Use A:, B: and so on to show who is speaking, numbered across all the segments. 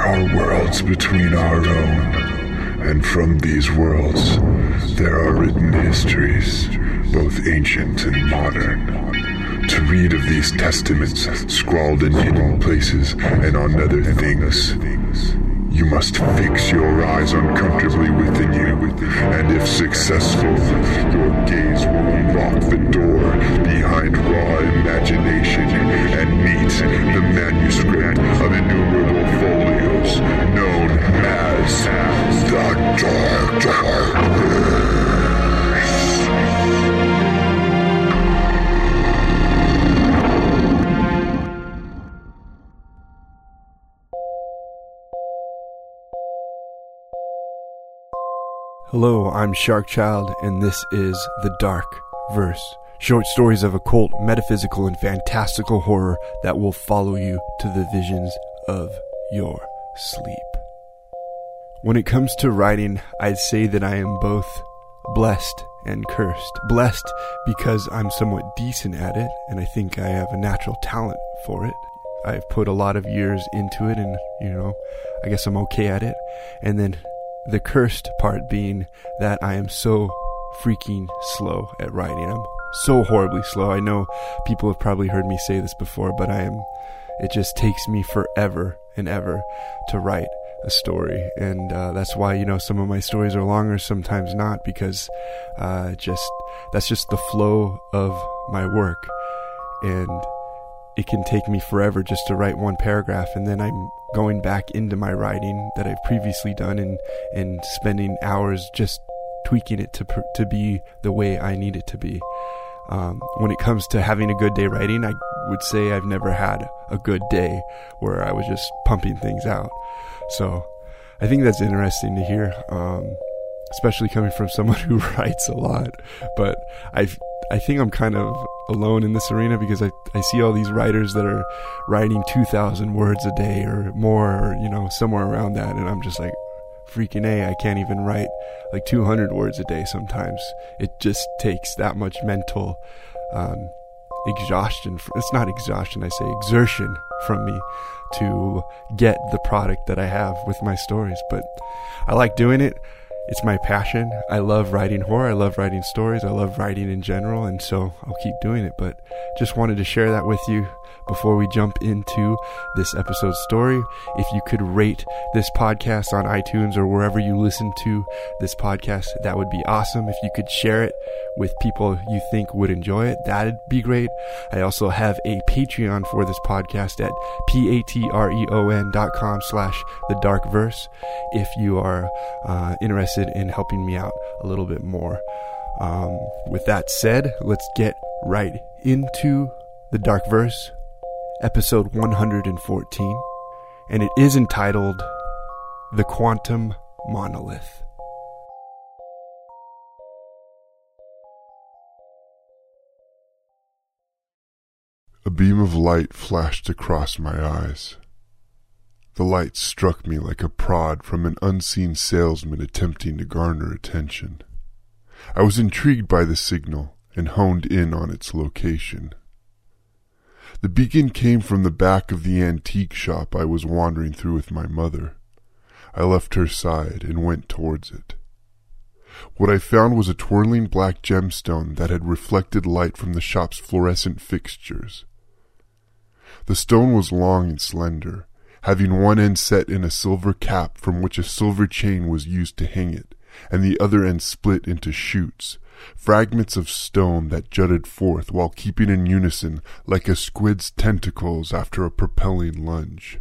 A: are worlds between our own, and from these worlds there are written histories, both ancient and modern. To read of these testaments scrawled in hidden places and on other things, you must fix your eyes uncomfortably within you, and if successful, your gaze will unlock the door behind raw imagination
B: I'm Sharkchild, and this is The Dark Verse. Short stories of occult, metaphysical, and fantastical horror that will follow you to the visions of your sleep. When it comes to writing, I'd say that I am both blessed and cursed. Blessed because I'm somewhat decent at it, and I think I have a natural talent for it. I've put a lot of years into it, and, you know, I guess I'm okay at it. And then the cursed part being that I am so freaking slow at writing. I'm so horribly slow. I know people have probably heard me say this before, but I am, it just takes me forever and ever to write a story. And uh, that's why, you know, some of my stories are longer, sometimes not, because uh, just, that's just the flow of my work. And it can take me forever just to write one paragraph and then I'm going back into my writing that I've previously done and and spending hours just tweaking it to to be the way I need it to be. Um, when it comes to having a good day writing, I would say I've never had a good day where I was just pumping things out. So I think that's interesting to hear, um, especially coming from someone who writes a lot. But I I think I'm kind of alone in this arena because I, I see all these writers that are writing 2,000 words a day or more, or, you know, somewhere around that. And I'm just like, freaking A, I can't even write like 200 words a day sometimes. It just takes that much mental um, exhaustion. It's not exhaustion, I say exertion from me to get the product that I have with my stories. But I like doing it it's my passion. I love writing horror. I love writing stories. I love writing in general. And so I'll keep doing it. But just wanted to share that with you before we jump into this episode's story. If you could rate this podcast on iTunes or wherever you listen to this podcast, that would be awesome. If you could share it with people you think would enjoy it, that'd be great. I also have a Patreon for this podcast at p-a-t-r-e-o-n dot com slash the dark verse if you are uh, interested in helping me out a little bit more. Um, with that said, let's get right into the dark verse episode 114, and it is entitled The Quantum Monolith.
A: A beam of light flashed across my eyes. The light struck me like a prod from an unseen salesman attempting to garner attention. I was intrigued by the signal and honed in on its location. The beacon came from the back of the antique shop I was wandering through with my mother. I left her side and went towards it. What I found was a twirling black gemstone that had reflected light from the shop's fluorescent fixtures. The stone was long and slender, having one end set in a silver cap from which a silver chain was used to hang it, and the other end split into shoots, fragments of stone that jutted forth while keeping in unison like a squid's tentacles after a propelling lunge.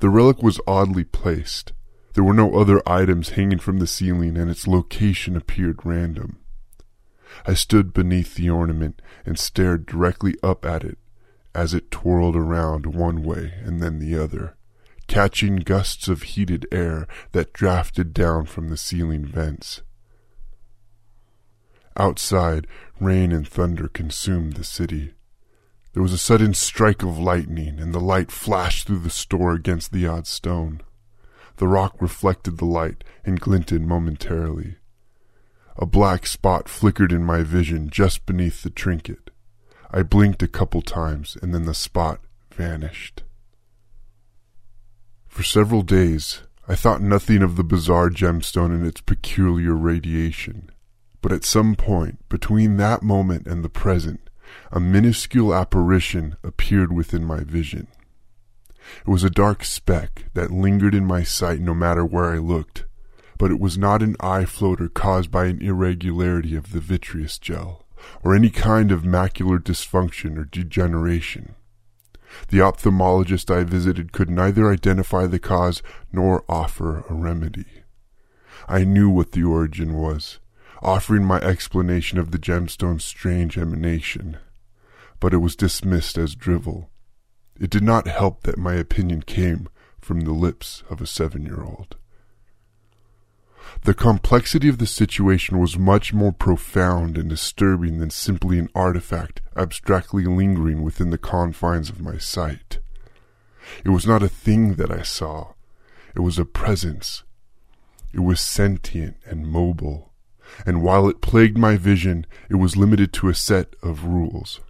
A: The relic was oddly placed. There were no other items hanging from the ceiling, and its location appeared random. I stood beneath the ornament and stared directly up at it as it twirled around one way and then the other, catching gusts of heated air that drafted down from the ceiling vents. Outside, rain and thunder consumed the city. There was a sudden strike of lightning, and the light flashed through the store against the odd stone. The rock reflected the light and glinted momentarily. A black spot flickered in my vision just beneath the trinket. I blinked a couple times, and then the spot vanished. For several days, I thought nothing of the bizarre gemstone and its peculiar radiation. But at some point, between that moment and the present, a minuscule apparition appeared within my vision. It was a dark speck that lingered in my sight no matter where I looked, but it was not an eye floater caused by an irregularity of the vitreous gel, or any kind of macular dysfunction or degeneration. The ophthalmologist I visited could neither identify the cause nor offer a remedy. I knew what the origin was, offering my explanation of the gemstone's strange emanation, but it was dismissed as drivel. It did not help that my opinion came from the lips of a seven-year-old. The complexity of the situation was much more profound and disturbing than simply an artifact abstractly lingering within the confines of my sight. It was not a thing that I saw. It was a presence. It was sentient and mobile. And while it plagued my vision, it was limited to a set of rules.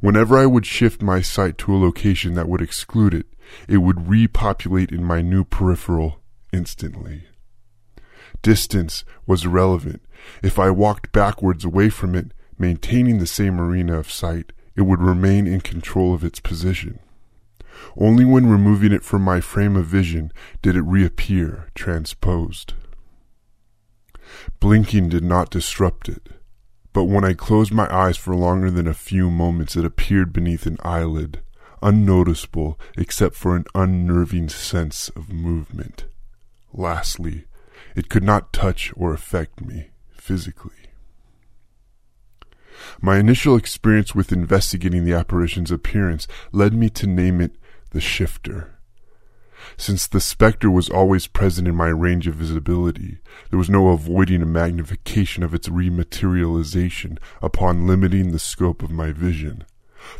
A: Whenever I would shift my sight to a location that would exclude it, it would repopulate in my new peripheral instantly. Distance was irrelevant. If I walked backwards away from it, maintaining the same arena of sight, it would remain in control of its position. Only when removing it from my frame of vision did it reappear, transposed. Blinking did not disrupt it, but when I closed my eyes for longer than a few moments, it appeared beneath an eyelid, unnoticeable except for an unnerving sense of movement. Lastly, it could not touch or affect me physically. My initial experience with investigating the apparition's appearance led me to name it the shifter. Since the specter was always present in my range of visibility, there was no avoiding a magnification of its rematerialization upon limiting the scope of my vision.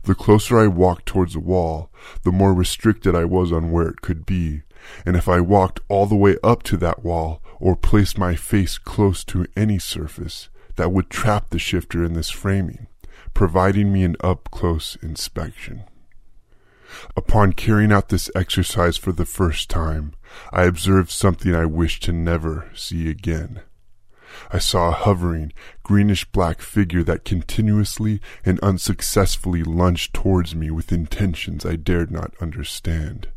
A: The closer I walked towards the wall, the more restricted I was on where it could be, and if I walked all the way up to that wall or placed my face close to any surface, that would trap the shifter in this framing, providing me an up-close inspection. Upon carrying out this exercise for the first time, I observed something I wished to never see again. I saw a hovering, greenish black figure that continuously and unsuccessfully lunged towards me with intentions I dared not understand.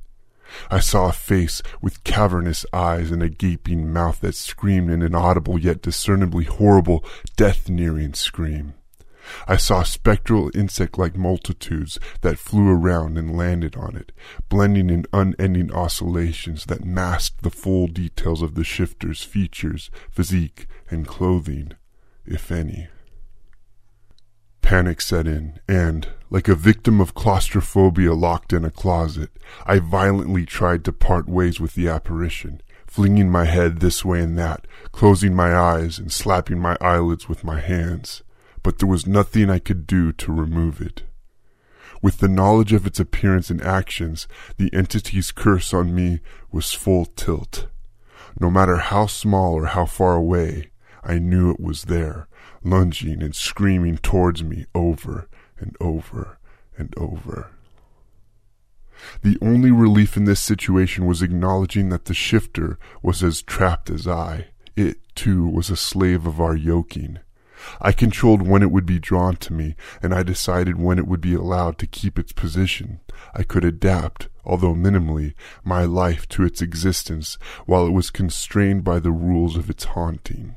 A: I saw a face with cavernous eyes and a gaping mouth that screamed an inaudible yet discernibly horrible, death-nearing scream. I saw spectral insect-like multitudes that flew around and landed on it, blending in unending oscillations that masked the full details of the shifter's features, physique, and clothing, if any. Panic set in, and, like a victim of claustrophobia locked in a closet, I violently tried to part ways with the apparition, flinging my head this way and that, closing my eyes and slapping my eyelids with my hands. But there was nothing I could do to remove it. With the knowledge of its appearance and actions, the entity's curse on me was full tilt. No matter how small or how far away, I knew it was there, lunging and screaming towards me over and over and over. The only relief in this situation was acknowledging that the shifter was as trapped as I. It, too, was a slave of our yoking. I controlled when it would be drawn to me, and I decided when it would be allowed to keep its position. I could adapt, although minimally, my life to its existence while it was constrained by the rules of its haunting.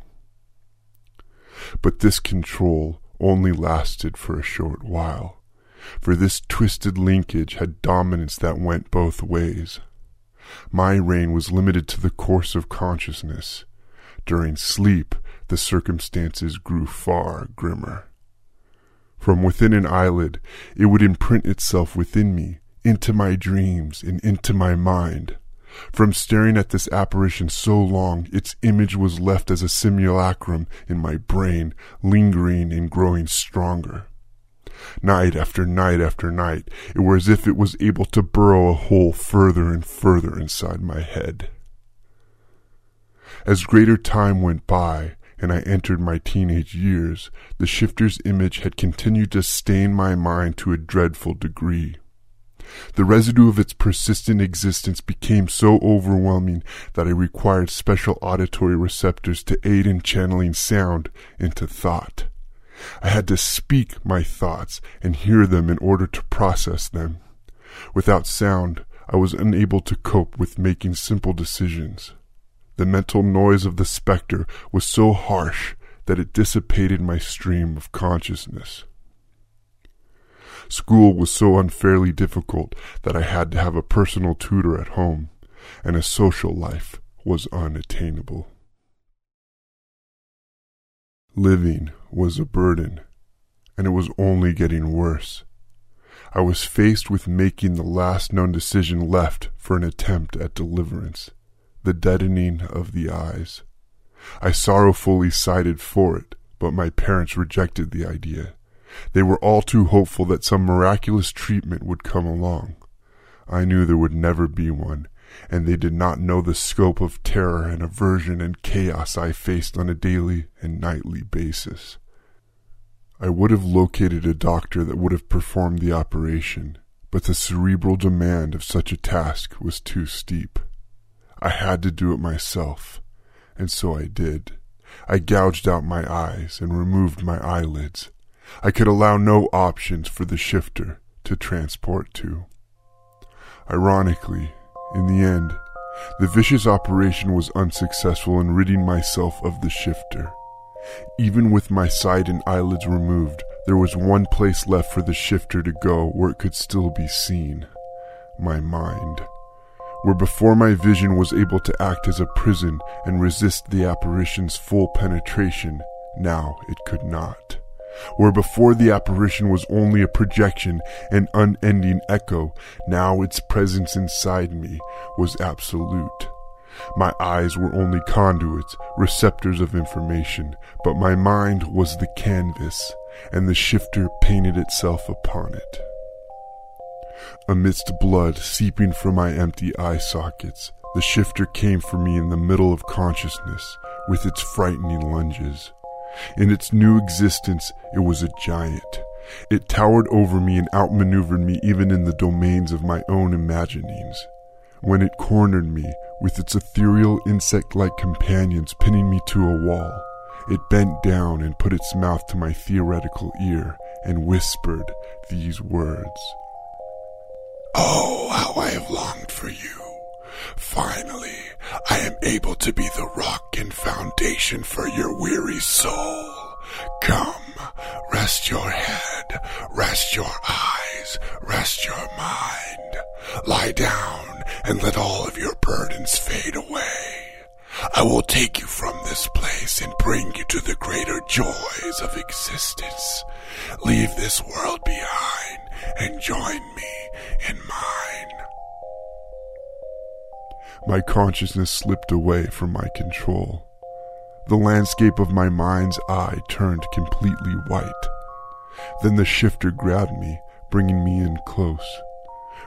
A: But this control only lasted for a short while, for this twisted linkage had dominance that went both ways. My reign was limited to the course of consciousness. During sleep, the circumstances grew far grimmer. From within an eyelid, it would imprint itself within me, into my dreams, and into my mind. From staring at this apparition so long, its image was left as a simulacrum in my brain, lingering and growing stronger. Night after night after night, it was as if it was able to burrow a hole further and further inside my head. As greater time went by, and I entered my teenage years, the shifter's image had continued to stain my mind to a dreadful degree. The residue of its persistent existence became so overwhelming that I required special auditory receptors to aid in channeling sound into thought. I had to speak my thoughts and hear them in order to process them. Without sound, I was unable to cope with making simple decisions. The mental noise of the specter was so harsh that it dissipated my stream of consciousness. School was so unfairly difficult that I had to have a personal tutor at home, and a social life was unattainable. Living was a burden, and it was only getting worse. I was faced with making the last known decision left for an attempt at deliverance the deadening of the eyes. I sorrowfully sided for it, but my parents rejected the idea. They were all too hopeful that some miraculous treatment would come along. I knew there would never be one, and they did not know the scope of terror and aversion and chaos I faced on a daily and nightly basis. I would have located a doctor that would have performed the operation, but the cerebral demand of such a task was too steep. I had to do it myself, and so I did. I gouged out my eyes and removed my eyelids. I could allow no options for the shifter to transport to. Ironically, in the end, the vicious operation was unsuccessful in ridding myself of the shifter. Even with my sight and eyelids removed, there was one place left for the shifter to go where it could still be seen my mind. Where before my vision was able to act as a prison and resist the apparition's full penetration, now it could not where before the apparition was only a projection an unending echo, now its presence inside me was absolute. My eyes were only conduits, receptors of information, but my mind was the canvas, and the shifter painted itself upon it. Amidst blood seeping from my empty eye sockets, the shifter came for me in the middle of consciousness with its frightening lunges. In its new existence, it was a giant. It towered over me and outmaneuvered me even in the domains of my own imaginings. When it cornered me, with its ethereal insect like companions pinning me to a wall, it bent down and put its mouth to my theoretical ear and whispered these words Oh, how I have longed for you! Finally, I am able to be the rock and foundation for your weary soul. Come, rest your head, rest your eyes, rest your mind. Lie down and let all of your burdens fade away. I will take you from this place and bring you to the greater joys of existence. Leave this world behind and join me in mine. My consciousness slipped away from my control. The landscape of my mind's eye turned completely white. Then the shifter grabbed me, bringing me in close.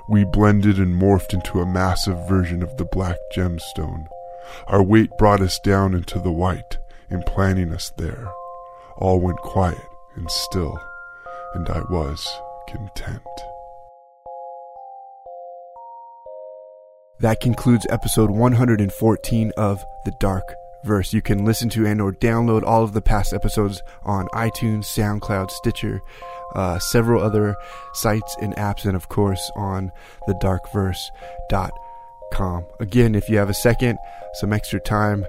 A: We blended and morphed into a massive version of the black gemstone. Our weight brought us down into the white, implanting us there. All went quiet and still, and I was content.
B: That concludes episode 114 of The Dark Verse. You can listen to and or download all of the past episodes on iTunes, SoundCloud, Stitcher, uh, several other sites and apps, and of course on thedarkverse.com. Again, if you have a second, some extra time,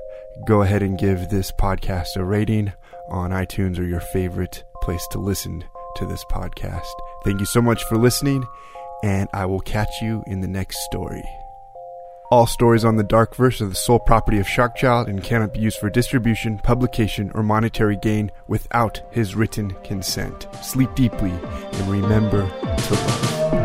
B: go ahead and give this podcast a rating on iTunes or your favorite place to listen to this podcast. Thank you so much for listening, and I will catch you in the next story. All stories on the Dark Verse are the sole property of Sharkchild and cannot be used for distribution, publication, or monetary gain without his written consent. Sleep deeply and remember to love.